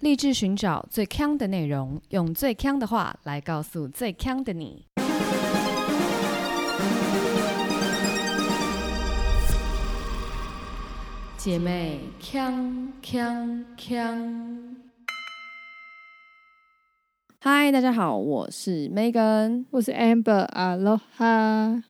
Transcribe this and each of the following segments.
立志寻找最强的内容，用最强的话来告诉最强的你。姐妹，强强强！嗨，大家好，我是 Megan，我是 Amber，Aloha。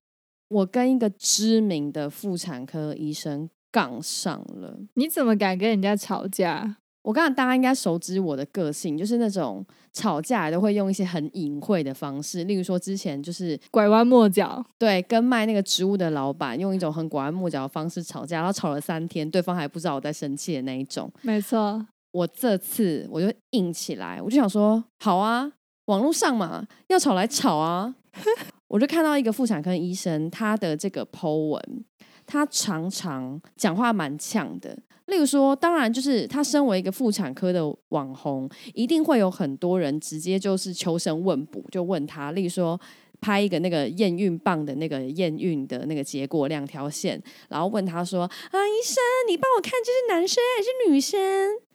我跟一个知名的妇产科医生杠上了。你怎么敢跟人家吵架？我刚刚大家应该熟知我的个性，就是那种吵架都会用一些很隐晦的方式，例如说之前就是拐弯抹角，对，跟卖那个植物的老板用一种很拐弯抹角的方式吵架，然后吵了三天，对方还不知道我在生气的那一种。没错，我这次我就硬起来，我就想说，好啊，网络上嘛，要吵来吵啊。我就看到一个妇产科医生，他的这个 Po 文，他常常讲话蛮呛的。例如说，当然就是他身为一个妇产科的网红，一定会有很多人直接就是求神问卜，就问他。例如说，拍一个那个验孕棒的那个验孕的那个结果两条线，然后问他说：“啊，医生，你帮我看这是男生还是女生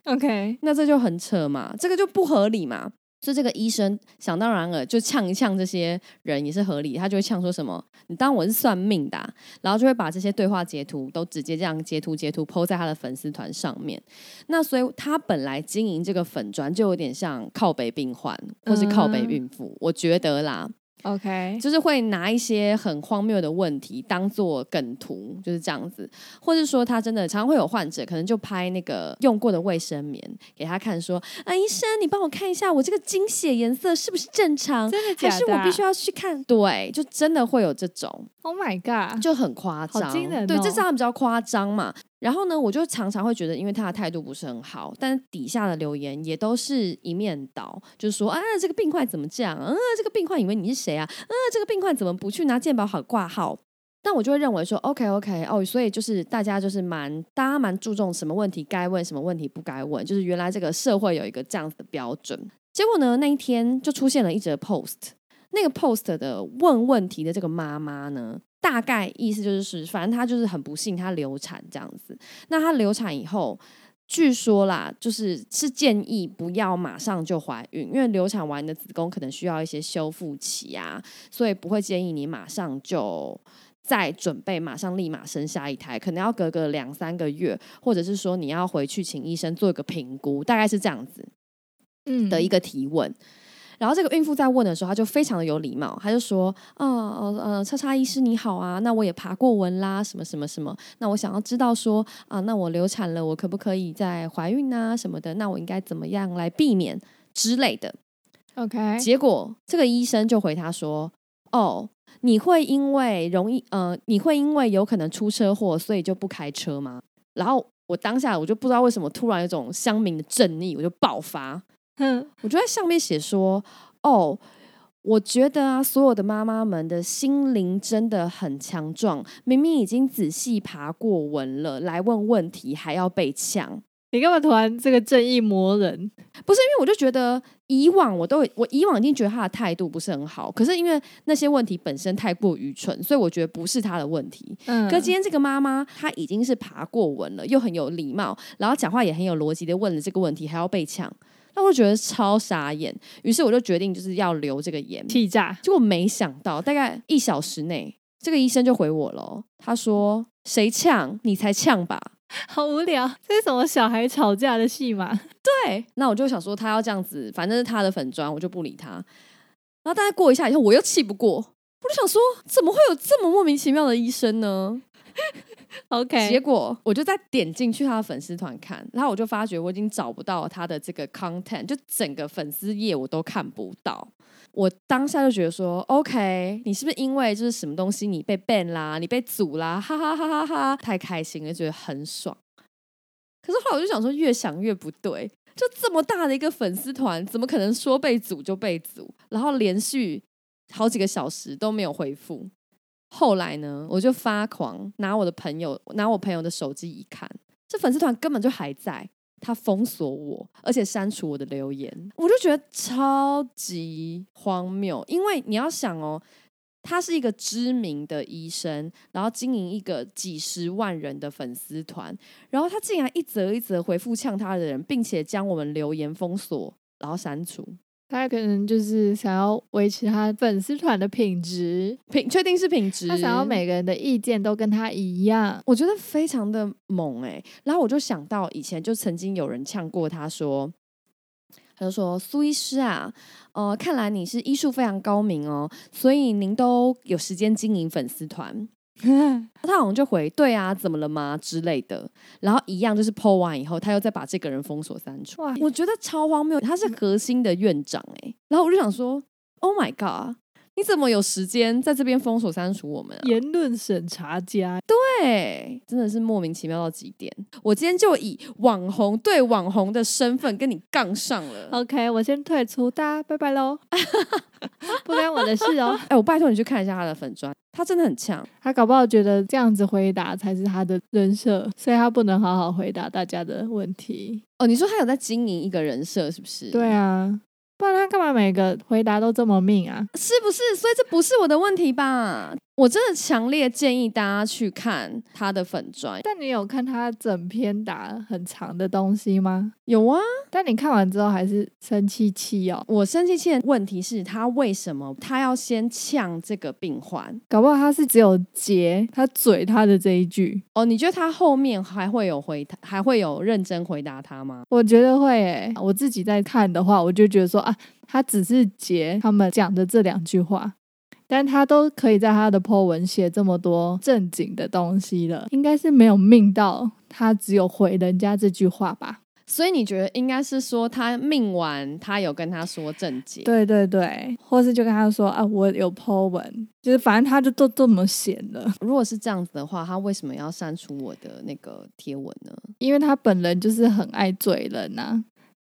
？”OK，那这就很扯嘛，这个就不合理嘛。所以这个医生想当然了，就呛一呛这些人也是合理。他就会呛说什么：“你当我是算命的？”然后就会把这些对话截图都直接这样截图截图抛在他的粉丝团上面。那所以他本来经营这个粉砖就有点像靠北病患或是靠北孕妇，我觉得啦。OK，就是会拿一些很荒谬的问题当做梗图，就是这样子，或者说他真的常常会有患者，可能就拍那个用过的卫生棉给他看，说啊，医生，你帮我看一下，我这个经血颜色是不是正常？真的假的？还是我必须要去看？对，就真的会有这种。Oh my god，就很夸张，对，这样比较夸张嘛。然后呢，我就常常会觉得，因为他的态度不是很好，但底下的留言也都是一面倒，就是说啊，这个病患怎么这样？啊，这个病患以为你是谁啊？啊，这个病患怎么不去拿健保好挂号？那我就会认为说，OK OK，哦，所以就是大家就是蛮大家蛮注重什么问题该问，什么问题不该问，就是原来这个社会有一个这样子的标准。结果呢，那一天就出现了一则 post，那个 post 的问问题的这个妈妈呢。大概意思就是，反正她就是很不幸，她流产这样子。那她流产以后，据说啦，就是是建议不要马上就怀孕，因为流产完的子宫可能需要一些修复期啊，所以不会建议你马上就再准备，马上立马生下一胎，可能要隔个两三个月，或者是说你要回去请医生做一个评估，大概是这样子，嗯的一个提问。然后这个孕妇在问的时候，她就非常的有礼貌，她就说：“哦哦呃，叉叉医师你好啊，那我也爬过文啦，什么什么什么，那我想要知道说啊，那我流产了，我可不可以再怀孕啊什么的？那我应该怎么样来避免之类的？”OK，结果这个医生就回他说：“哦，你会因为容易呃，你会因为有可能出车祸，所以就不开车吗？”然后我当下我就不知道为什么突然有种乡民的正义，我就爆发。嗯，我就在上面写说，哦，我觉得啊，所有的妈妈们的心灵真的很强壮，明明已经仔细爬过文了，来问问题还要被呛。你干嘛突然这个正义魔人？不是因为我就觉得以往我都我以往已经觉得他的态度不是很好，可是因为那些问题本身太过愚蠢，所以我觉得不是他的问题。嗯，可今天这个妈妈她已经是爬过文了，又很有礼貌，然后讲话也很有逻辑的问了这个问题，还要被呛。那我觉得超傻眼，于是我就决定就是要留这个言，气炸。结果没想到，大概一小时内，这个医生就回我了。他说：“谁呛你才呛吧？好无聊，这是什么小孩吵架的戏码？” 对，那我就想说他要这样子，反正是他的粉砖，我就不理他。然后大概过一下以后，我又气不过，我就想说，怎么会有这么莫名其妙的医生呢 OK，结果我就再点进去他的粉丝团看，然后我就发觉我已经找不到他的这个 content，就整个粉丝页我都看不到。我当下就觉得说，OK，你是不是因为就是什么东西你被 ban 啦，你被阻啦，哈哈哈哈哈，太开心了，觉得很爽。可是后来我就想说，越想越不对，就这么大的一个粉丝团，怎么可能说被阻就被阻？然后连续好几个小时都没有回复。后来呢，我就发狂，拿我的朋友拿我朋友的手机一看，这粉丝团根本就还在，他封锁我，而且删除我的留言，我就觉得超级荒谬。因为你要想哦，他是一个知名的医生，然后经营一个几十万人的粉丝团，然后他竟然一则一则回复呛他的人，并且将我们留言封锁，然后删除。他可能就是想要维持他粉丝团的品质，品确定是品质。他想要每个人的意见都跟他一样，我觉得非常的猛哎。然后我就想到以前就曾经有人呛过他说，他就说苏医师啊，呃，看来你是医术非常高明哦，所以您都有时间经营粉丝团。他好像就回对啊，怎么了吗之类的，然后一样就是 PO 完以后，他又再把这个人封锁删除。我觉得超荒谬，他是核心的院长哎，然后我就想说，Oh my god！你怎么有时间在这边封锁删除我们？言论审查家，对，真的是莫名其妙到极点。我今天就以网红对网红的身份跟你杠上了。OK，我先退出，大家拜拜喽，不关我的事哦。哎，我拜托你去看一下他的粉砖，他真的很强。他搞不好觉得这样子回答才是他的人设，所以他不能好好回答大家的问题。哦，你说他有在经营一个人设，是不是？对啊。不然他干嘛每个回答都这么命啊？是不是？所以这不是我的问题吧？我真的强烈建议大家去看他的粉砖。但你有看他整篇打很长的东西吗？有啊。但你看完之后还是生气气哦。我生气气的问题是他为什么他要先呛这个病患？搞不好他是只有截他嘴他的这一句哦。你觉得他后面还会有回答，还会有认真回答他吗？我觉得会诶。我自己在看的话，我就觉得说啊，他只是截他们讲的这两句话。但他都可以在他的 po 文写这么多正经的东西了，应该是没有命到他只有回人家这句话吧？所以你觉得应该是说他命完，他有跟他说正经？对对对，或是就跟他说啊，我有 po 文，就是反正他就都这么写了。如果是这样子的话，他为什么要删除我的那个贴文呢？因为他本人就是很爱嘴人呐，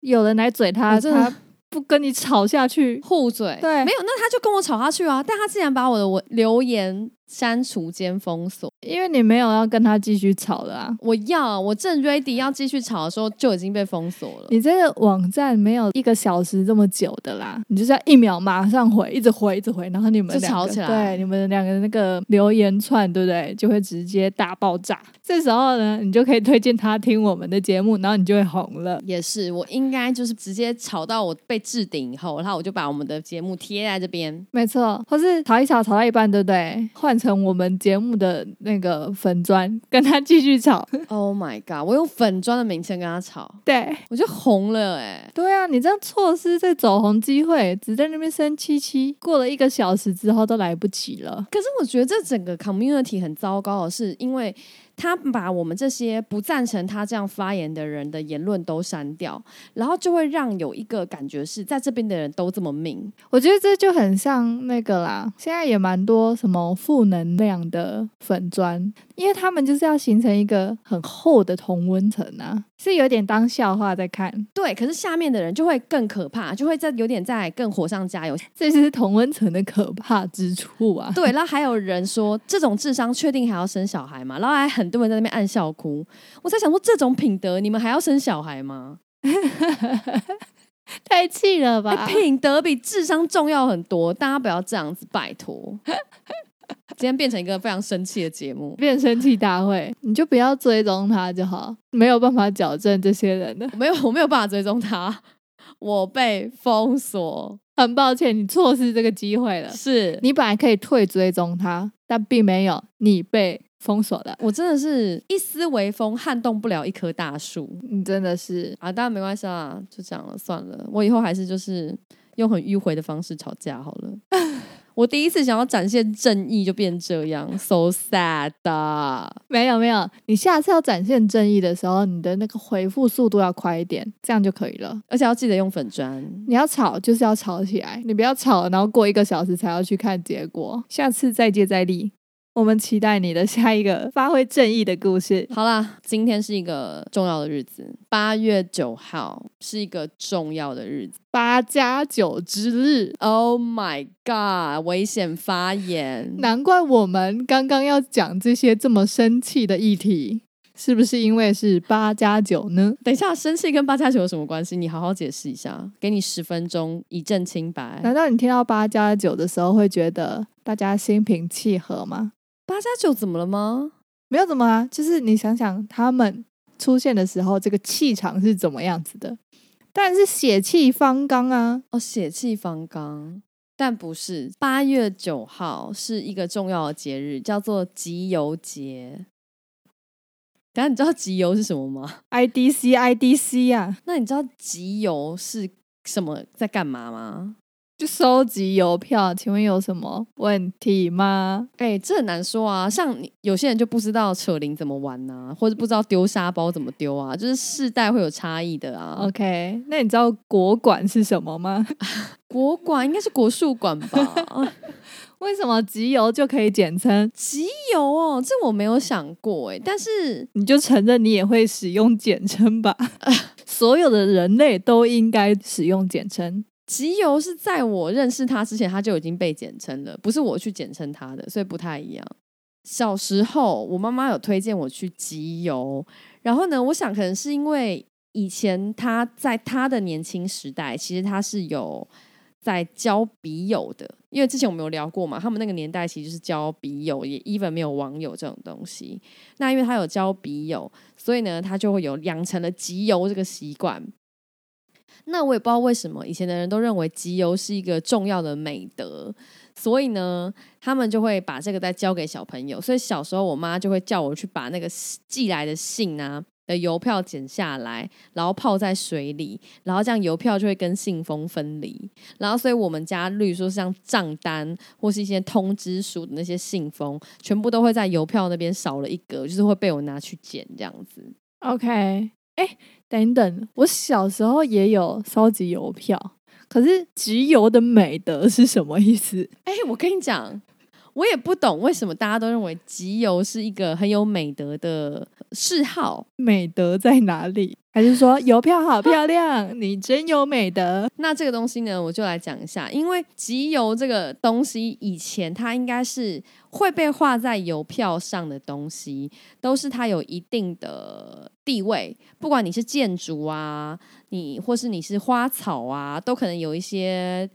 有人来嘴他，他。不跟你吵下去，互嘴，对，没有，那他就跟我吵下去啊！但他竟然把我的我留言。删除兼封锁，因为你没有要跟他继续吵了啊！我要，我正 ready 要继续吵的时候，就已经被封锁了。你这个网站没有一个小时这么久的啦，你就是要一秒马上回，一直回，一直回，然后你们就吵起来。对，你们两个那个留言串，对不对？就会直接大爆炸。这时候呢，你就可以推荐他听我们的节目，然后你就会红了。也是，我应该就是直接吵到我被置顶以后，然后我就把我们的节目贴在这边。没错，或是吵一吵，吵到一半，对不对？换。成我们节目的那个粉砖，跟他继续吵。Oh my god！我用粉砖的名称跟他吵，对我就红了哎。对啊，你这样错失这走红机会，只在那边生七七，过了一个小时之后都来不及了。可是我觉得这整个 community 很糟糕的是，因为。他把我们这些不赞成他这样发言的人的言论都删掉，然后就会让有一个感觉是在这边的人都这么命。我觉得这就很像那个啦，现在也蛮多什么负能量的粉砖，因为他们就是要形成一个很厚的同温层啊。是有点当笑话在看，对。可是下面的人就会更可怕，就会在有点在更火上加油。这就是同温层的可怕之处啊！对，然后还有人说，这种智商确定还要生小孩吗？然后还很多人在那边暗笑哭。我在想说，这种品德，你们还要生小孩吗？太气了吧！品德比智商重要很多，大家不要这样子，拜托。今天变成一个非常生气的节目，变生气大会，你就不要追踪他就好，没有办法矫正这些人的，没有，我没有办法追踪他，我被封锁，很抱歉，你错失这个机会了。是你本来可以退追踪他，但并没有，你被封锁的。我真的是一丝微风撼动不了一棵大树，你真的是啊，当然没关系啦，就这样了，算了，我以后还是就是用很迂回的方式吵架好了。我第一次想要展现正义，就变这样，so sad。没有没有，你下次要展现正义的时候，你的那个回复速度要快一点，这样就可以了。而且要记得用粉砖。你要吵就是要吵起来，你不要吵，然后过一个小时才要去看结果。下次再接再厉。我们期待你的下一个 发挥正义的故事。好啦，今天是一个重要的日子，八月九号是一个重要的日子，八加九之日。Oh my god！危险发言，难怪我们刚刚要讲这些这么生气的议题，是不是因为是八加九呢？等一下，生气跟八加九有什么关系？你好好解释一下，给你十分钟以证清白。难道你听到八加九的时候会觉得大家心平气和吗？八加九怎么了吗？没有怎么啊，就是你想想他们出现的时候，这个气场是怎么样子的？但是血气方刚啊！哦，血气方刚，但不是。八月九号是一个重要的节日，叫做集邮节。等下，你知道集邮是什么吗？IDC，IDC 啊。那你知道集邮是什么，在干嘛吗？就收集邮票，请问有什么问题吗？哎，这很难说啊。像你有些人就不知道扯铃怎么玩呐，或者不知道丢沙包怎么丢啊，就是世代会有差异的啊。OK，那你知道国馆是什么吗？国馆应该是国术馆吧？为什么集邮就可以简称集邮哦？这我没有想过哎。但是 你就承认你也会使用简称吧？所有的人类都应该使用简称。集邮是在我认识他之前，他就已经被简称了，不是我去简称他的，所以不太一样。小时候，我妈妈有推荐我去集邮，然后呢，我想可能是因为以前他在他的年轻时代，其实他是有在交笔友的，因为之前我们有聊过嘛，他们那个年代其实就是交笔友，也 even 没有网友这种东西。那因为他有交笔友，所以呢，他就会有养成了集邮这个习惯。那我也不知道为什么以前的人都认为集邮是一个重要的美德，所以呢，他们就会把这个再交给小朋友。所以小时候我妈就会叫我去把那个寄来的信啊的邮票剪下来，然后泡在水里，然后这样邮票就会跟信封分离。然后，所以我们家，例如说像账单或是一些通知书的那些信封，全部都会在邮票那边少了一格，就是会被我拿去剪这样子。OK。哎，等等，我小时候也有收集邮票，可是集邮的美德是什么意思？哎，我跟你讲，我也不懂为什么大家都认为集邮是一个很有美德的嗜好，美德在哪里？还是说邮票好漂亮，你真有美德？那这个东西呢，我就来讲一下，因为集邮这个东西以前它应该是。会被画在邮票上的东西，都是它有一定的地位。不管你是建筑啊，你或是你是花草啊，都可能有一些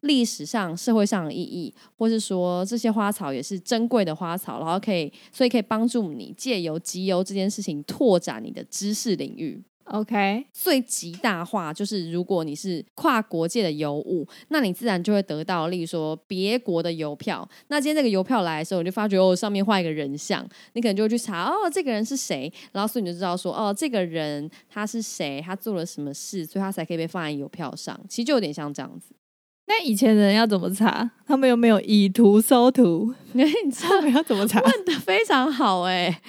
历史上、社会上的意义，或是说这些花草也是珍贵的花草，然后可以，所以可以帮助你借由集邮这件事情拓展你的知识领域。OK，最极大化就是，如果你是跨国界的邮物，那你自然就会得到，例如说别国的邮票。那今天这个邮票来的时候，你就发觉哦，上面画一个人像，你可能就会去查哦，这个人是谁，然后所以你就知道说哦，这个人他是谁，他做了什么事，所以他才可以被放在邮票上。其实就有点像这样子。那以前人要怎么查？他们有没有以图搜图？你知道要怎么查？问的非常好哎。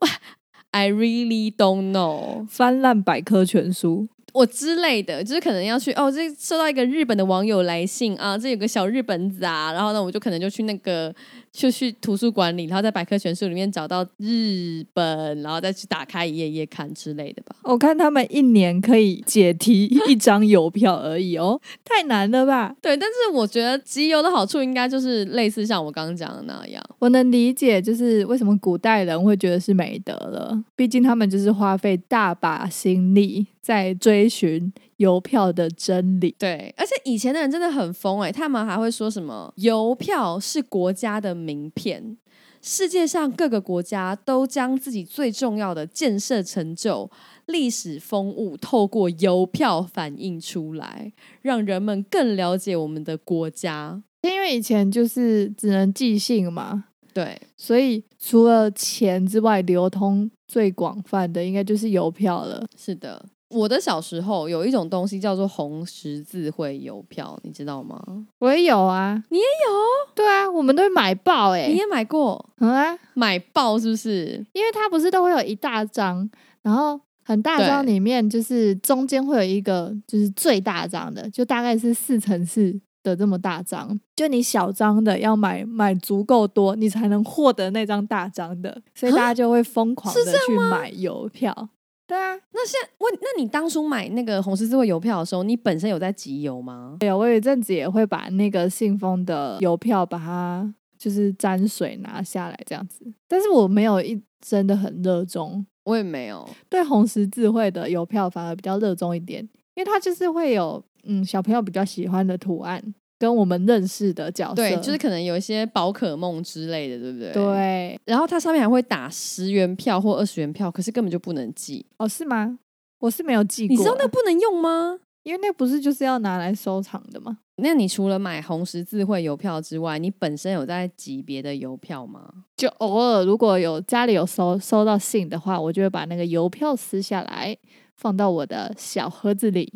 I really don't know，翻烂百科全书，我之类的，就是可能要去哦，这收到一个日本的网友来信啊，这有个小日本子啊，然后呢，我就可能就去那个。就去图书馆里，然后在百科全书里面找到日本，然后再去打开一页页看之类的吧。我看他们一年可以解题一张邮票而已哦，太难了吧？对，但是我觉得集邮的好处应该就是类似像我刚刚讲的那样。我能理解，就是为什么古代人会觉得是美德了，毕竟他们就是花费大把心力在追寻。邮票的真理，对，而且以前的人真的很疯哎，他们还会说什么邮票是国家的名片，世界上各个国家都将自己最重要的建设成就、历史风物透过邮票反映出来，让人们更了解我们的国家。因为以前就是只能寄信嘛，对，所以除了钱之外，流通最广泛的应该就是邮票了。是的。我的小时候有一种东西叫做红十字会邮票，你知道吗？我也有啊，你也有？对啊，我们都会买爆哎，你也买过？嗯啊，买爆是不是？因为它不是都会有一大张，然后很大张里面就是中间会有一个就是最大张的，就大概是四乘四的这么大张，就你小张的要买买足够多，你才能获得那张大张的，所以大家就会疯狂的去买邮票。对啊，那现在问，那你当初买那个红十字会邮票的时候，你本身有在集邮吗？对啊，我有一阵子也会把那个信封的邮票把它就是沾水拿下来这样子，但是我没有一真的很热衷，我也没有。对红十字会的邮票反而比较热衷一点，因为它就是会有嗯小朋友比较喜欢的图案，跟我们认识的角色，对，就是可能有一些宝可梦之类的，对不对？对。然后它上面还会打十元票或二十元票，可是根本就不能寄哦，是吗？我是没有寄过，你知道那不能用吗？因为那不是就是要拿来收藏的吗？那你除了买红十字会邮票之外，你本身有在集别的邮票吗？就偶尔如果有家里有收收到信的话，我就会把那个邮票撕下来，放到我的小盒子里，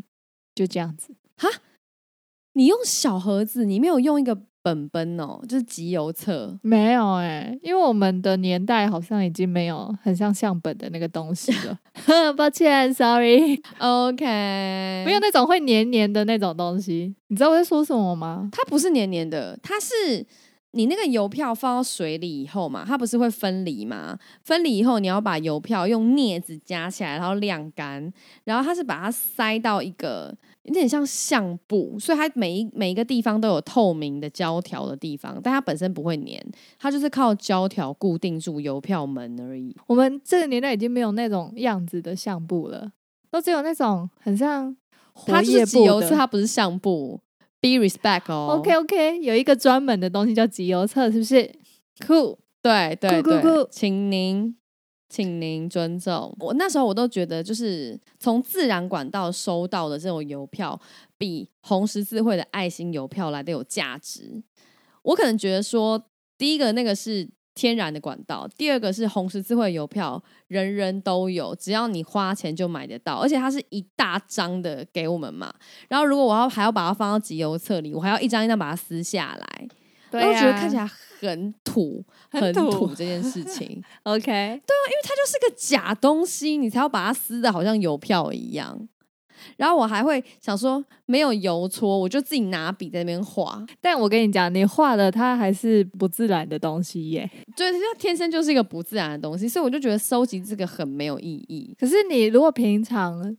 就这样子。哈，你用小盒子，你没有用一个。本本哦，就是集邮册，没有哎，因为我们的年代好像已经没有很像相本的那个东西了。抱歉，sorry，OK，没有那种会黏黏的那种东西。你知道我在说什么吗？它不是黏黏的，它是你那个邮票放到水里以后嘛，它不是会分离吗？分离以后，你要把邮票用镊子夹起来，然后晾干，然后它是把它塞到一个。有点像相布，所以它每一每一个地方都有透明的胶条的地方，但它本身不会粘，它就是靠胶条固定住邮票门而已。我们这个年代已经没有那种样子的相布了，都只有那种很像它是集邮册，它不是相布。Be respect 哦。OK OK，有一个专门的东西叫集邮册，是不是？Cool，对对对，请您。请您尊重我。那时候我都觉得，就是从自然管道收到的这种邮票，比红十字会的爱心邮票来的有价值。我可能觉得说，第一个那个是天然的管道，第二个是红十字会邮票，人人都有，只要你花钱就买得到，而且它是一大张的给我们嘛。然后如果我要还要把它放到集邮册里，我还要一张一张把它撕下来，我觉得看起来。很土，很土这件事情。OK，对啊，因为它就是个假东西，你才要把它撕的好像邮票一样。然后我还会想说，没有邮戳，我就自己拿笔在那边画。但我跟你讲，你画的它还是不自然的东西耶。对，它天生就是一个不自然的东西，所以我就觉得收集这个很没有意义。可是你如果平常。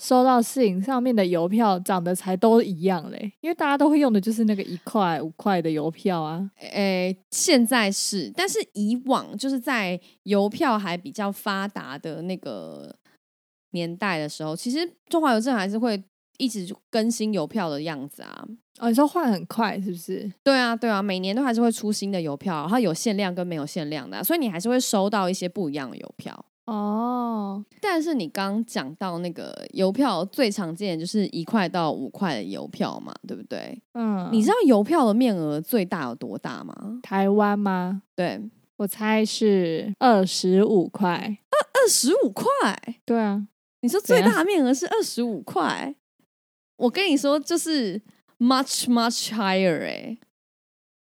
收到信上面的邮票长得才都一样嘞，因为大家都会用的就是那个一块五块的邮票啊。诶，现在是，但是以往就是在邮票还比较发达的那个年代的时候，其实中华邮政还是会一直更新邮票的样子啊。哦，你说换很快是不是？对啊，对啊，每年都还是会出新的邮票，然后有限量跟没有限量的，所以你还是会收到一些不一样的邮票。哦，但是你刚讲到那个邮票最常见就是一块到五块的邮票嘛，对不对？嗯，你知道邮票的面额最大有多大吗？台湾吗？对，我猜是二十五块。二二十五块？对啊，你说最大面额是二十五块？我跟你说，就是 much much higher 哎，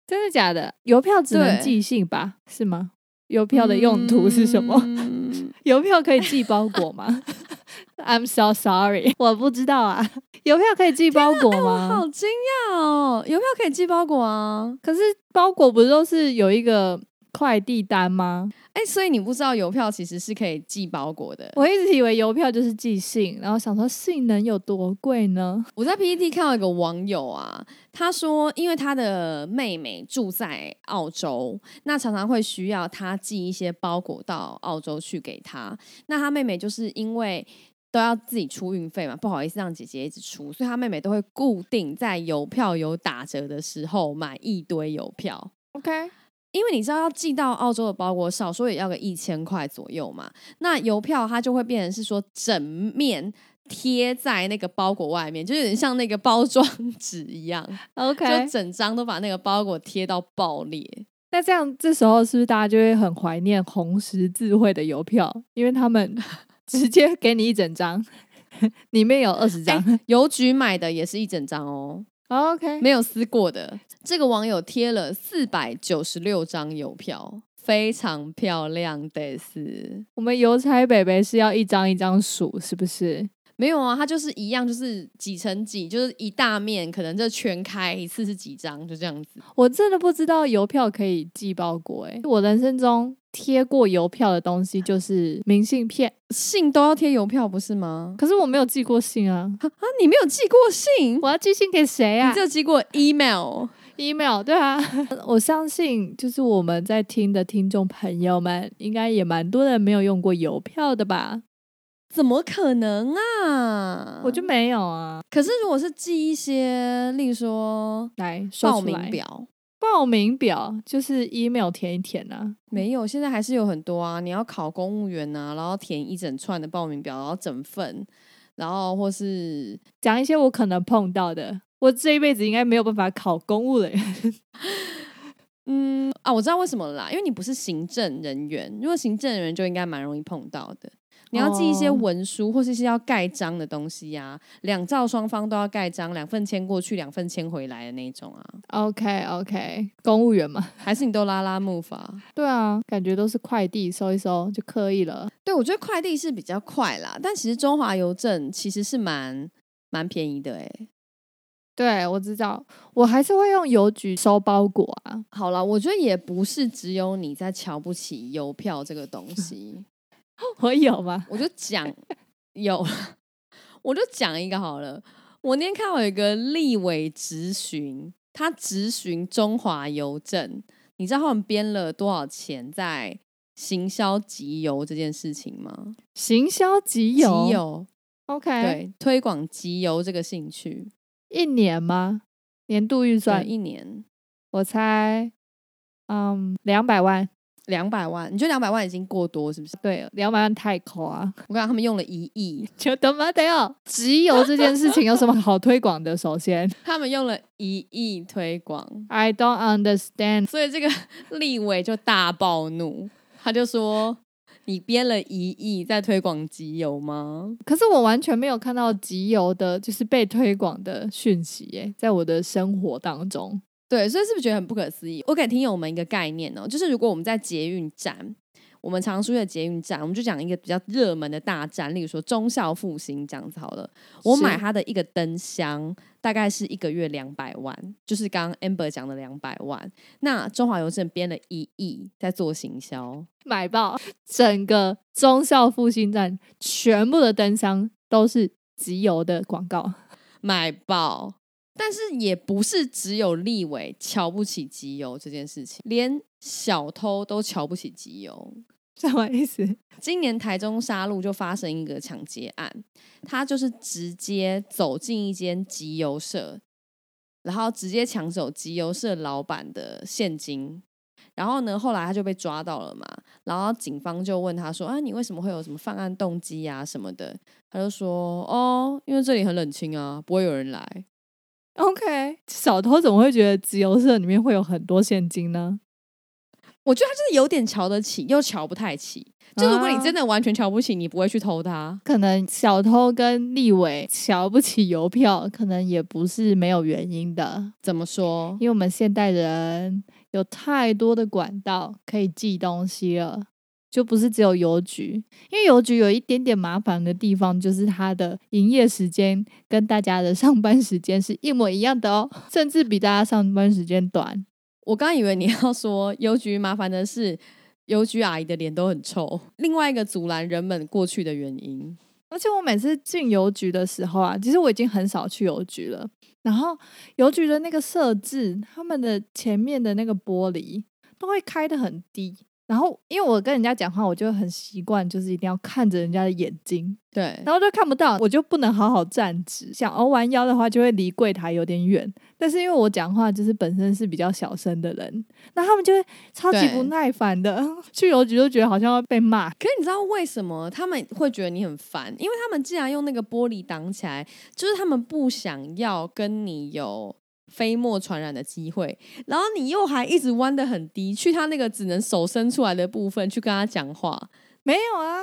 真的假的？邮票只能寄信吧？是吗？邮票的用途是什么？邮票可以寄包裹吗？I'm so sorry，我不知道啊。邮票可以寄包裹吗？好惊讶哦！邮票可以寄包裹啊？可是包裹不是都是有一个快递单吗？哎，所以你不知道邮票其实是可以寄包裹的。我一直以为邮票就是寄信，然后想说信能有多贵呢？我在 PPT 看到一个网友啊，他说因为他的妹妹住在澳洲，那常常会需要他寄一些包裹到澳洲去给他。那他妹妹就是因为都要自己出运费嘛，不好意思让姐姐一直出，所以他妹妹都会固定在邮票有打折的时候买一堆邮票。OK。因为你知道要寄到澳洲的包裹，少说也要个一千块左右嘛。那邮票它就会变成是说整面贴在那个包裹外面，就有点像那个包装纸一样。OK，就整张都把那个包裹贴到爆裂。那这样这时候是不是大家就会很怀念红十字会的邮票？因为他们 直接给你一整张，里面有二十张。邮局买的也是一整张哦。OK，没有撕过的。这个网友贴了四百九十六张邮票，非常漂亮的是，我们邮差北北是要一张一张数，是不是？没有啊，它就是一样，就是几乘几，就是一大面，可能这全开一次是几张，就这样子。我真的不知道邮票可以寄包裹，哎，我人生中。贴过邮票的东西就是明信片，信都要贴邮票不是吗？可是我没有寄过信啊！啊，你没有寄过信？我要寄信给谁啊？你只有寄过 email，email 对啊，我相信就是我们在听的听众朋友们，应该也蛮多人没有用过邮票的吧？怎么可能啊？我就没有啊。可是如果是寄一些，例如说来报名表，报名表就是 email 填一填啊。没有，现在还是有很多啊。你要考公务员啊，然后填一整串的报名表，然后整份，然后或是讲一些我可能碰到的。我这一辈子应该没有办法考公务人员。嗯啊，我知道为什么了啦，因为你不是行政人员，如果行政人员就应该蛮容易碰到的。你要寄一些文书或是是要盖章的东西呀，两造双方都要盖章，两份签过去，两份签回来的那种啊。OK OK，公务员嘛，还是你都拉拉木筏？对啊，感觉都是快递收一收就可以了。对，我觉得快递是比较快啦，但其实中华邮政其实是蛮蛮便宜的哎。对，我知道，我还是会用邮局收包裹啊。好了，我觉得也不是只有你在瞧不起邮票这个东西，我有吗？我就讲有，我就讲一个好了。我那天看到有一个立委质询，他质询中华邮政，你知道他们编了多少钱在行销集邮这件事情吗？行销集邮，集邮，OK，对，推广集邮这个兴趣。一年吗？年度预算一年，我猜，嗯，两百万，两百万。你觉得两百万已经过多是不是？对，两百万太夸。我看他们用了一亿，就等嘛等哦。集邮这件事情有什么好推广的？首先，他们用了一亿推广，I don't understand。所以这个立委就大暴怒，他就说。你编了一亿在推广集邮吗？可是我完全没有看到集邮的，就是被推广的讯息耶，在我的生活当中。对，所以是不是觉得很不可思议？我给听友们一个概念哦，就是如果我们在捷运站。我们常说的捷运站，我们就讲一个比较热门的大站，例如说忠孝复兴这样子好了。我买它的一个灯箱，大概是一个月两百万，就是刚刚 Amber 讲的两百万。那中华邮政编了一亿在做行销，买爆整个忠孝复兴站全部的灯箱都是集邮的广告，买爆。但是也不是只有立委瞧不起集邮这件事情，连小偷都瞧不起集邮。什么意思？今年台中沙鹿就发生一个抢劫案，他就是直接走进一间集邮社，然后直接抢走集邮社老板的现金，然后呢，后来他就被抓到了嘛，然后警方就问他说：“啊，你为什么会有什么犯案动机啊什么的？”他就说：“哦，因为这里很冷清啊，不会有人来。” OK，小偷怎么会觉得集邮社里面会有很多现金呢？我觉得他就是有点瞧得起，又瞧不太起。就如果你真的完全瞧不起，你不会去偷它。可能小偷跟立伟瞧不起邮票，可能也不是没有原因的。怎么说？因为我们现代人有太多的管道可以寄东西了。就不是只有邮局，因为邮局有一点点麻烦的地方，就是它的营业时间跟大家的上班时间是一模一样的哦，甚至比大家上班时间短。我刚以为你要说邮局麻烦的是邮局阿姨的脸都很臭，另外一个阻拦人们过去的原因。而且我每次进邮局的时候啊，其实我已经很少去邮局了。然后邮局的那个设置，他们的前面的那个玻璃都会开的很低。然后，因为我跟人家讲话，我就很习惯，就是一定要看着人家的眼睛，对，然后就看不到，我就不能好好站直。想熬完腰的话，就会离柜台有点远。但是因为我讲话就是本身是比较小声的人，那他们就会超级不耐烦的 去邮局，就觉得好像要被骂。可是你知道为什么他们会觉得你很烦？因为他们既然用那个玻璃挡起来，就是他们不想要跟你有。飞沫传染的机会，然后你又还一直弯的很低，去他那个只能手伸出来的部分去跟他讲话，没有啊，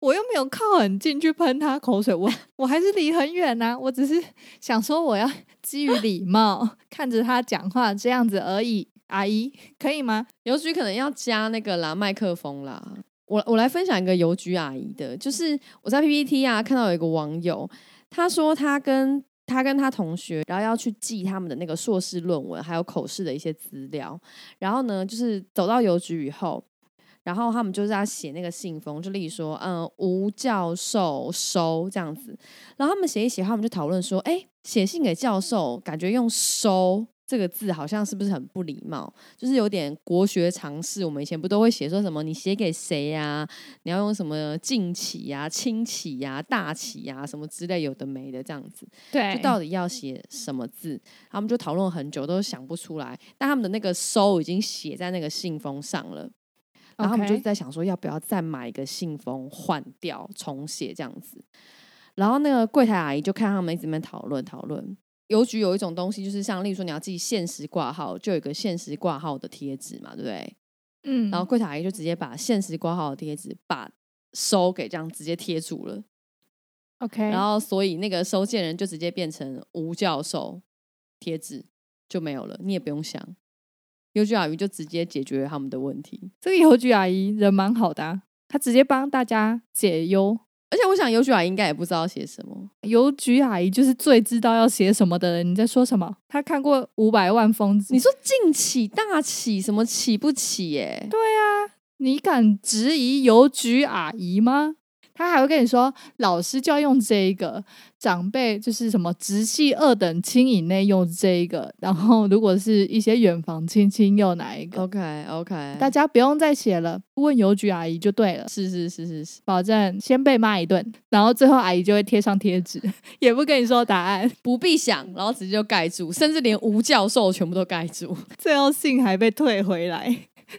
我又没有靠很近去喷他口水，我我还是离很远呐，我只是想说我要基于礼貌看着他讲话这样子而已，阿姨可以吗？邮局可能要加那个啦麦克风啦，我我来分享一个邮局阿姨的，就是我在 PPT 啊看到有一个网友，他说他跟。他跟他同学，然后要去记他们的那个硕士论文，还有口试的一些资料。然后呢，就是走到邮局以后，然后他们就是在写那个信封，就例如说，嗯，吴教授收这样子。然后他们写一写，他们就讨论说，哎，写信给教授，感觉用收这个字好像是不是很不礼貌？就是有点国学常识。我们以前不都会写说什么？你写给谁呀？你要用什么敬启呀、亲启呀、大启呀什么之类有的没的这样子。对，就到底要写什么字？他们就讨论很久，都想不出来。但他们的那个收已经写在那个信封上了，然后他们就在想说，要不要再买一个信封换掉重写这样子。然后那个柜台阿姨就看他们一直在讨论讨论。邮局有一种东西，就是像例如说你要自己限时挂号，就有一个限时挂号的贴纸嘛，对不对？嗯，然后柜台阿姨就直接把限时挂号的贴纸把收给这样直接贴住了。OK，然后所以那个收件人就直接变成吴教授贴纸就没有了，你也不用想，邮局阿姨就直接解决了他们的问题。这个邮局阿姨人蛮好的、啊，她直接帮大家解忧。而且我想邮局阿姨应该也不知道写什么，邮局阿姨就是最知道要写什么的人。你在说什么？她看过五百万封，你说进起大起什么起不起耶？对啊，你敢质疑邮局阿姨吗？他还会跟你说，老师就要用这一个，长辈就是什么直系二等亲以内用这一个，然后如果是一些远房亲戚用哪一个 OK OK，大家不用再写了，问邮局阿姨就对了，是是是是是，保证先被骂一顿，然后最后阿姨就会贴上贴纸，也不跟你说答案，不必想，然后直接就盖住，甚至连吴教授全部都盖住。最后信还被退回来。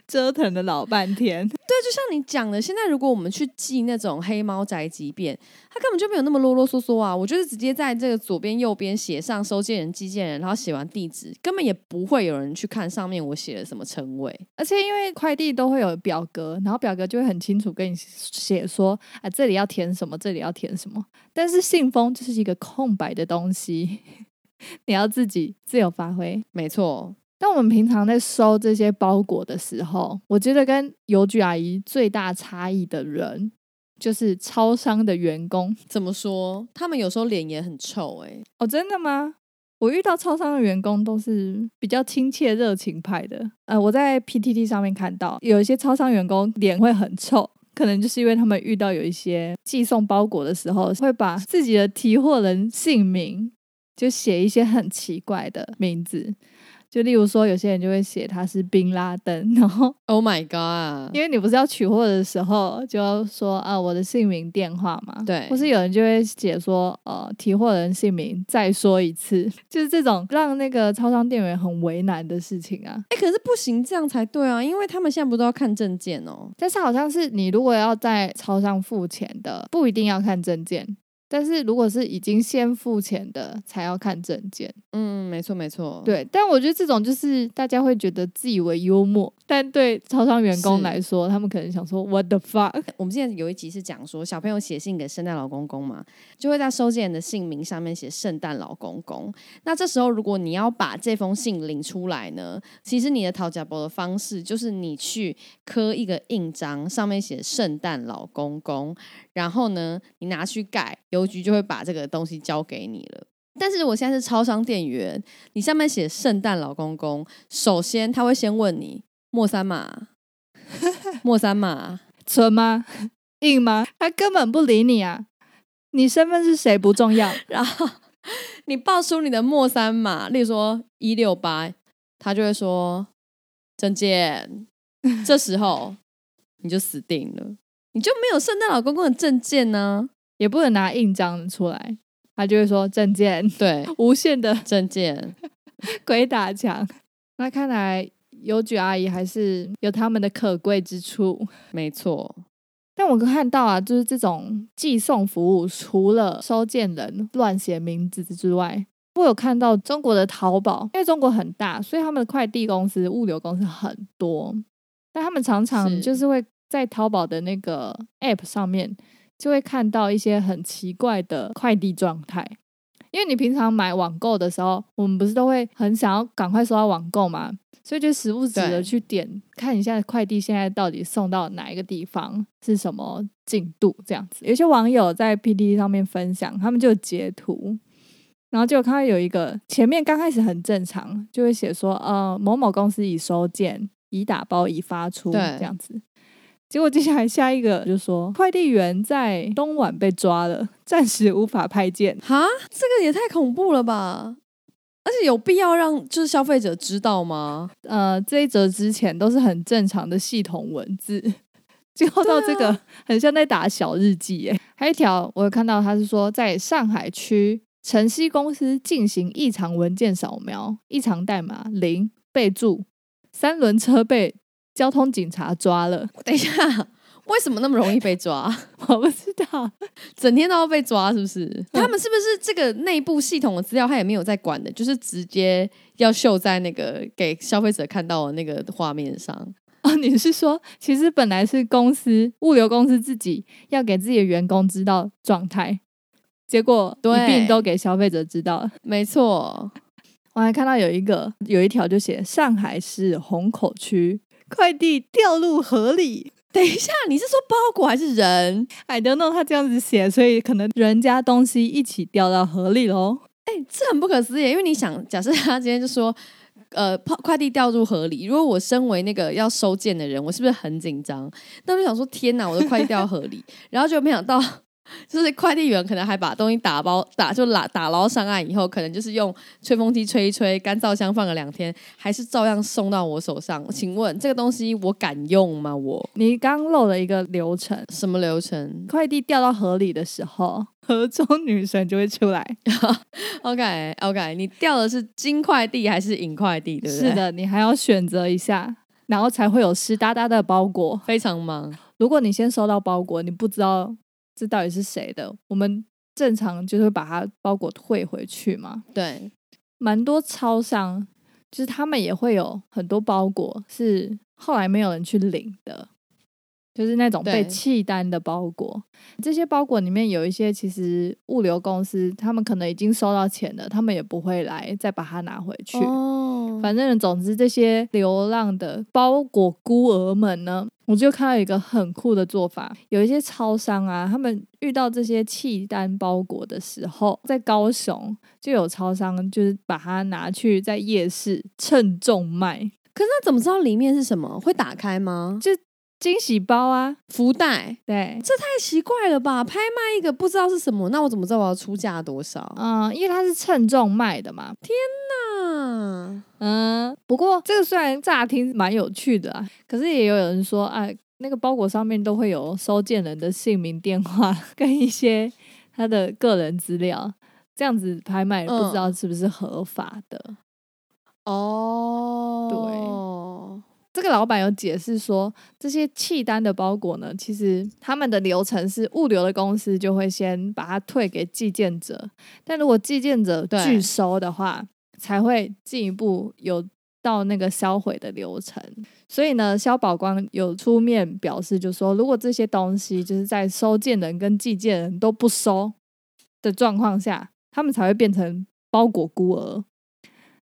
折腾了老半天，对，就像你讲的，现在如果我们去寄那种黑猫宅急便，它根本就没有那么啰啰嗦嗦啊。我就是直接在这个左边、右边写上收件人、寄件人，然后写完地址，根本也不会有人去看上面我写了什么称谓。而且因为快递都会有表格，然后表格就会很清楚跟你写说啊，这里要填什么，这里要填什么。但是信封就是一个空白的东西，你要自己自由发挥。没错。但我们平常在收这些包裹的时候，我觉得跟邮局阿姨最大差异的人，就是超商的员工。怎么说？他们有时候脸也很臭哎、哦，真的吗？我遇到超商的员工都是比较亲切、热情派的。呃，我在 PTT 上面看到有一些超商员工脸会很臭，可能就是因为他们遇到有一些寄送包裹的时候，会把自己的提货人姓名就写一些很奇怪的名字。就例如说，有些人就会写他是冰拉登，然后 Oh my god！因为你不是要取货的时候就要说啊我的姓名电话嘛，对或是有人就会写说呃提货人姓名再说一次，就是这种让那个超商店员很为难的事情啊。哎、可是不行，这样才对啊，因为他们现在不都要看证件哦。但是好像是你如果要在超商付钱的，不一定要看证件。但是如果是已经先付钱的，才要看证件。嗯，没错没错，对，但我觉得这种就是大家会觉得自以为幽默，但对超商员工来说，他们可能想说 What the fuck？我们现在有一集是讲说，小朋友写信给圣诞老公公嘛，就会在收件人的姓名上面写圣诞老公公。那这时候，如果你要把这封信领出来呢，其实你的讨价包的方式就是你去刻一个印章，上面写圣诞老公公，然后呢，你拿去盖，邮局就会把这个东西交给你了。但是我现在是超商店员，你上面写圣诞老公公，首先他会先问你莫三码，莫三码。存吗？硬吗？他根本不理你啊！你身份是谁不重要，然后你报出你的莫三码，例如说一六八，他就会说证件，这时候你就死定了，你就没有圣诞老公公的证件呢、也不能拿印章出来，他就会说证件，对，无限的证件，鬼打墙。那看来邮局阿姨还是有他们的可贵之处。没错，但我看到啊，就是这种寄送服务，除了收件人乱写名字之外，我有看到中国的淘宝，因为中国很大，所以他们的快递公司、物流公司很多，但他们常常就是会在淘宝的那个 App 上面，就会看到一些很奇怪的快递状态。因为你平常买网购的时候，我们不是都会很想要赶快收到网购嘛，所以就时不时的去点看一下快递现在到底送到哪一个地方，是什么进度这样子。有些网友在 PPT 上面分享，他们就截图，然后就看到有一个前面刚开始很正常，就会写说呃某某公司已收件，已打包，已发出对这样子。结果接下来下一个就说快递员在东莞被抓了，暂时无法派件。哈，这个也太恐怖了吧！而且有必要让就是消费者知道吗？呃，这一则之前都是很正常的系统文字，最后到这个很像在打小日记耶。还有一条我有看到，他是说在上海区晨曦公司进行异常文件扫描，异常代码零，备注三轮车被交通警察抓了。等一下。为什么那么容易被抓？我不知道，整天都要被抓，是不是？他们是不是这个内部系统的资料他也没有在管的，就是直接要秀在那个给消费者看到的那个画面上？哦，你是说，其实本来是公司物流公司自己要给自己的员工知道状态，结果一并都给消费者知道了。没错，我还看到有一个有一条就写上海市虹口区快递掉入河里。等一下，你是说包裹还是人？I don't know，他这样子写，所以可能人家东西一起掉到河里喽。哎，这很不可思议，因为你想，假设他今天就说，呃，快递掉入河里，如果我身为那个要收件的人，我是不是很紧张？那我就想说，天哪，我的快递掉河里，然后就没想到。就是快递员可能还把东西打包打就打打捞上岸以后，可能就是用吹风机吹一吹，干燥箱放了两天，还是照样送到我手上。请问这个东西我敢用吗？我你刚漏了一个流程，什么流程？快递掉到河里的时候，河中女神就会出来。OK OK，你掉的是金快递还是银快递？对不对？是的，你还要选择一下，然后才会有湿哒哒的包裹。非常忙。如果你先收到包裹，你不知道。这到底是谁的？我们正常就是把它包裹退回去嘛。对，蛮多超商就是他们也会有很多包裹是后来没有人去领的，就是那种被弃单的包裹。这些包裹里面有一些其实物流公司他们可能已经收到钱了，他们也不会来再把它拿回去。哦，反正总之这些流浪的包裹孤儿们呢。我就看到一个很酷的做法，有一些超商啊，他们遇到这些弃单包裹的时候，在高雄就有超商，就是把它拿去在夜市称重卖。可是他怎么知道里面是什么？会打开吗？就惊喜包啊，福袋。对，这太奇怪了吧？拍卖一个不知道是什么，那我怎么知道我要出价多少？嗯，因为它是称重卖的嘛。天哪！嗯，不过这个虽然乍听蛮有趣的啊，可是也有人说，哎，那个包裹上面都会有收件人的姓名、电话跟一些他的个人资料，这样子拍卖不知道是不是合法的。哦，对，这个老板有解释说，这些弃单的包裹呢，其实他们的流程是物流的公司就会先把它退给寄件者，但如果寄件者拒收的话。才会进一步有到那个销毁的流程，所以呢，肖宝光有出面表示，就说如果这些东西就是在收件人跟寄件人都不收的状况下，他们才会变成包裹孤儿。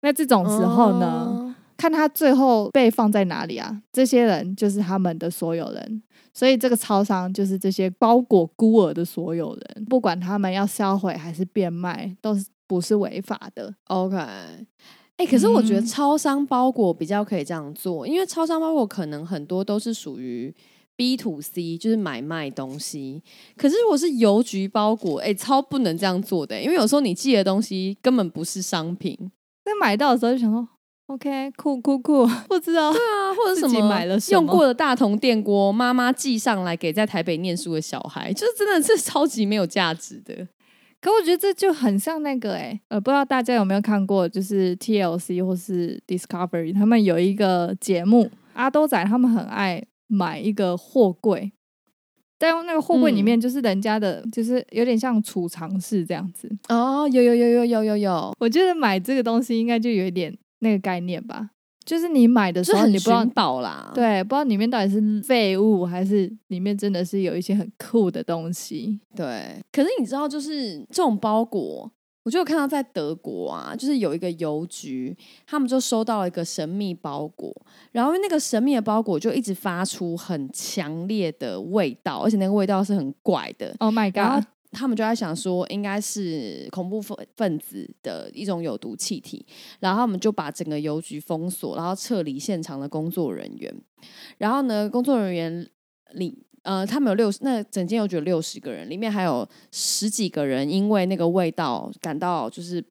那这种时候呢，看他最后被放在哪里啊？这些人就是他们的所有人，所以这个超商就是这些包裹孤儿的所有人，不管他们要销毁还是变卖，都是。不是违法的，OK。哎，可是我觉得超商包裹比较可以这样做，因为超商包裹可能很多都是属于 B to C，就是买卖东西。可是如果是邮局包裹，哎，超不能这样做的，因为有时候你寄的东西根本不是商品。在买到的时候就想说，OK，酷酷酷，不知道，对啊，或者什么买了用过的大同电锅，妈妈寄上来给在台北念书的小孩，就是真的是超级没有价值的。可我觉得这就很像那个哎，呃，不知道大家有没有看过，就是 TLC 或是 Discovery，他们有一个节目，阿兜仔他们很爱买一个货柜，但那个货柜里面就是人家的，就是有点像储藏室这样子。哦，有有有有有有有，我觉得买这个东西应该就有一点那个概念吧。就是你买的时候，你不知道啦，对，不知道里面到底是废物还是里面真的是有一些很酷的东西。对，可是你知道，就是这种包裹，我就有看到在德国啊，就是有一个邮局，他们就收到了一个神秘包裹，然后那个神秘的包裹就一直发出很强烈的味道，而且那个味道是很怪的。Oh my god！他们就在想说，应该是恐怖分分子的一种有毒气体，然后他们就把整个邮局封锁，然后撤离现场的工作人员。然后呢，工作人员里，呃，他们有六十，那整间邮局有六十个人，里面还有十几个人因为那个味道感到就是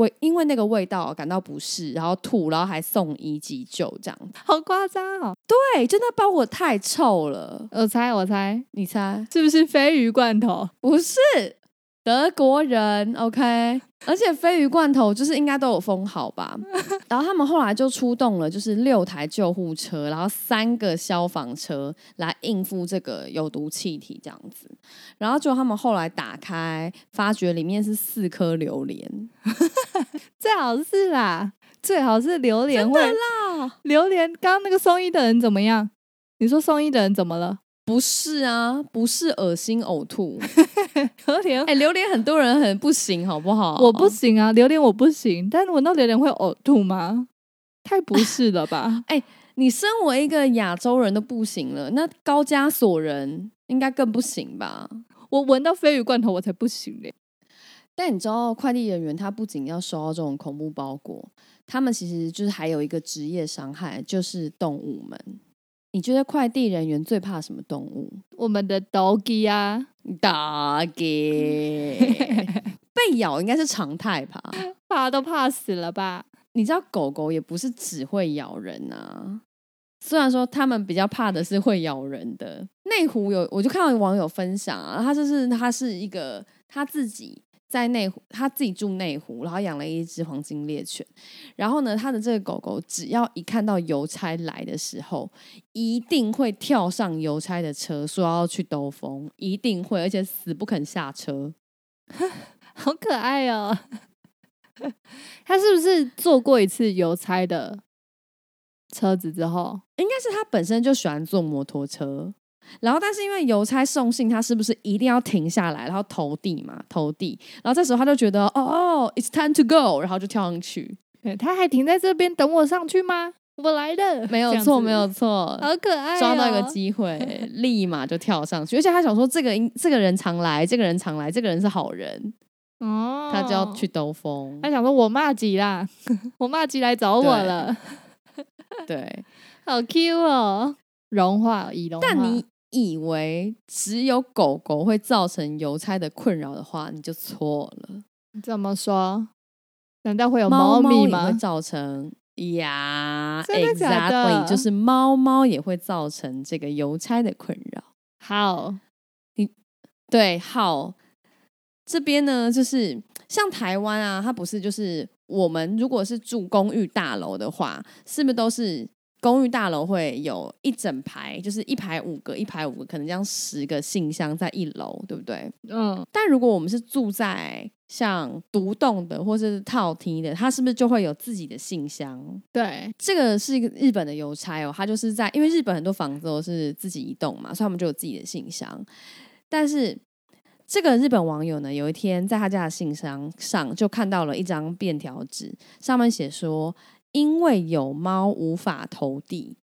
味因为那个味道感到不适，然后吐，然后还送医急救，这样好夸张哦！对，就那包裹太臭了。我猜，我猜，你猜是不是鲱鱼罐头？不是。德国人，OK，而且鲱鱼罐头就是应该都有封好吧？然后他们后来就出动了，就是六台救护车，然后三个消防车来应付这个有毒气体这样子。然后就他们后来打开，发觉里面是四颗榴莲，最好是啦，最好是榴莲会啦。榴莲，刚刚那个送医的人怎么样？你说送医的人怎么了？不是啊，不是恶心呕吐，榴莲哎，榴莲很多人很不行，好不好？我不行啊，榴莲我不行，但是闻到榴莲会呕吐吗？太不是了吧？哎，你身为一个亚洲人都不行了，那高加索人应该更不行吧？我闻到鲱鱼罐头我才不行嘞。但你知道，快递人员他不仅要收到这种恐怖包裹，他们其实就是还有一个职业伤害，就是动物们。你觉得快递人员最怕什么动物？我们的 doggy 啊，doggy 被咬应该是常态吧？怕都怕死了吧？你知道狗狗也不是只会咬人啊，虽然说他们比较怕的是会咬人的。内湖有，我就看到网友分享啊，他就是他是一个他自己。在内湖，他自己住内湖，然后养了一只黄金猎犬。然后呢，他的这个狗狗只要一看到邮差来的时候，一定会跳上邮差的车，说要去兜风，一定会，而且死不肯下车。好可爱哦！他是不是坐过一次邮差的车子之后？应该是他本身就喜欢坐摩托车。然后，但是因为邮差送信，他是不是一定要停下来，然后投递嘛？投递。然后这时候他就觉得，哦，it's time to go，然后就跳上去。他还停在这边等我上去吗？我来了，没有错，没有错，好可爱，抓到一个机会，立马就跳上去。而且他想说，这个这个人常来，这个人常来，这个人是好人哦，他就要去兜风。他想说，我骂吉啦，我骂吉来找我了。对，好 Q 哦，融化已融化。但你。以为只有狗狗会造成邮差的困扰的话，你就错了。怎么说？难道会有猫咪吗？会造成呀？Exactly，就是猫猫也会造成这个邮差的困扰。好，你对好这边呢，就是像台湾啊，它不是就是我们如果是住公寓大楼的话，是不是都是？公寓大楼会有一整排，就是一排五个，一排五个，可能这样十个信箱在一楼，对不对？嗯。但如果我们是住在像独栋的或是套厅的，它是不是就会有自己的信箱？对，这个是一个日本的邮差哦，他就是在因为日本很多房子都是自己一栋嘛，所以他们就有自己的信箱。但是这个日本网友呢，有一天在他家的信箱上就看到了一张便条纸，上面写说。因为有猫无法投递，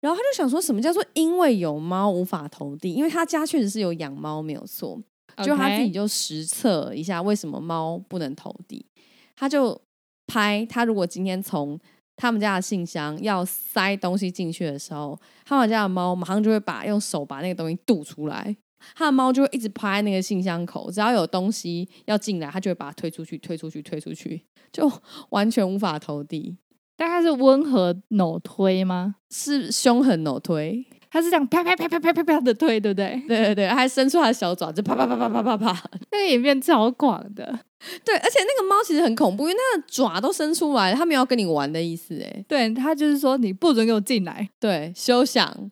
然后他就想说什么叫做因为有猫无法投递？因为他家确实是有养猫，没有错。就他自己就实测一下为什么猫不能投递，他就拍他如果今天从他们家的信箱要塞东西进去的时候，他们家的猫马上就会把用手把那个东西渡出来，他的猫就会一直趴在那个信箱口，只要有东西要进来，它就会把它推出去，推出去，推出去。就完全无法投递，但它是温和扭推吗？是凶狠扭推，它是这样啪啪啪啪啪啪啪的推，对不对？对对对，还伸出它的小爪子，啪啪啪啪啪啪啪，那个影片超广的。对，而且那个猫其实很恐怖，因为那个爪都伸出来，它没有跟你玩的意思。哎，对，它就是说你不准给我进来。对，休想！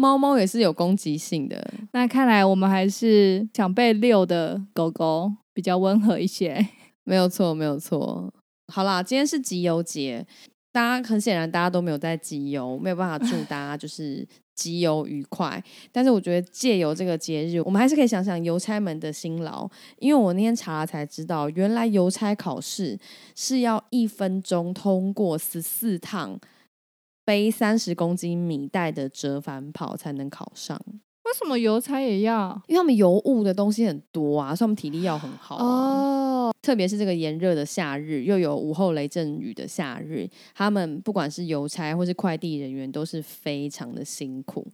猫猫也是有攻击性的。那看来我们还是想被遛的狗狗比较温和一些。没有错，没有错。好啦，今天是集邮节，大家很显然大家都没有在集邮，没有办法祝大家 就是集邮愉快。但是我觉得借由这个节日，我们还是可以想想邮差们的辛劳。因为我那天查了才知道，原来邮差考试是要一分钟通过十四趟背三十公斤米袋的折返跑才能考上。为什么邮差也要？因为他们邮物的东西很多啊，所以他们体力要很好哦。特别是这个炎热的夏日，又有午后雷阵雨的夏日，他们不管是邮差或是快递人员，都是非常的辛苦。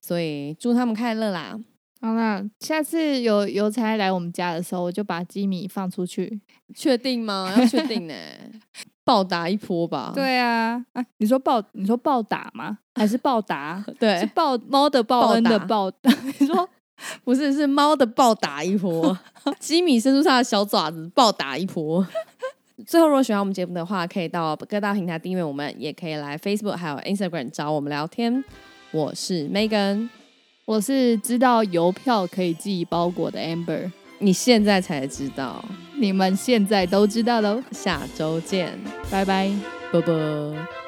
所以祝他们快乐啦！好啦，下次有邮差来我们家的时候，我就把吉米放出去。确定吗？要确定呢，暴打一波吧。对啊，啊，你说暴，你说暴打吗？还是暴打？对，是暴猫的报恩的暴。你说 不是，是猫的暴打一波。吉米伸出他的小爪子，暴打一波。最后，如果喜欢我们节目的话，可以到各大平台订阅我们，也可以来 Facebook 还有 Instagram 找我们聊天。我是 Megan。我是知道邮票可以寄包裹的 Amber，你现在才知道，你们现在都知道喽。下周见，拜拜，拜拜。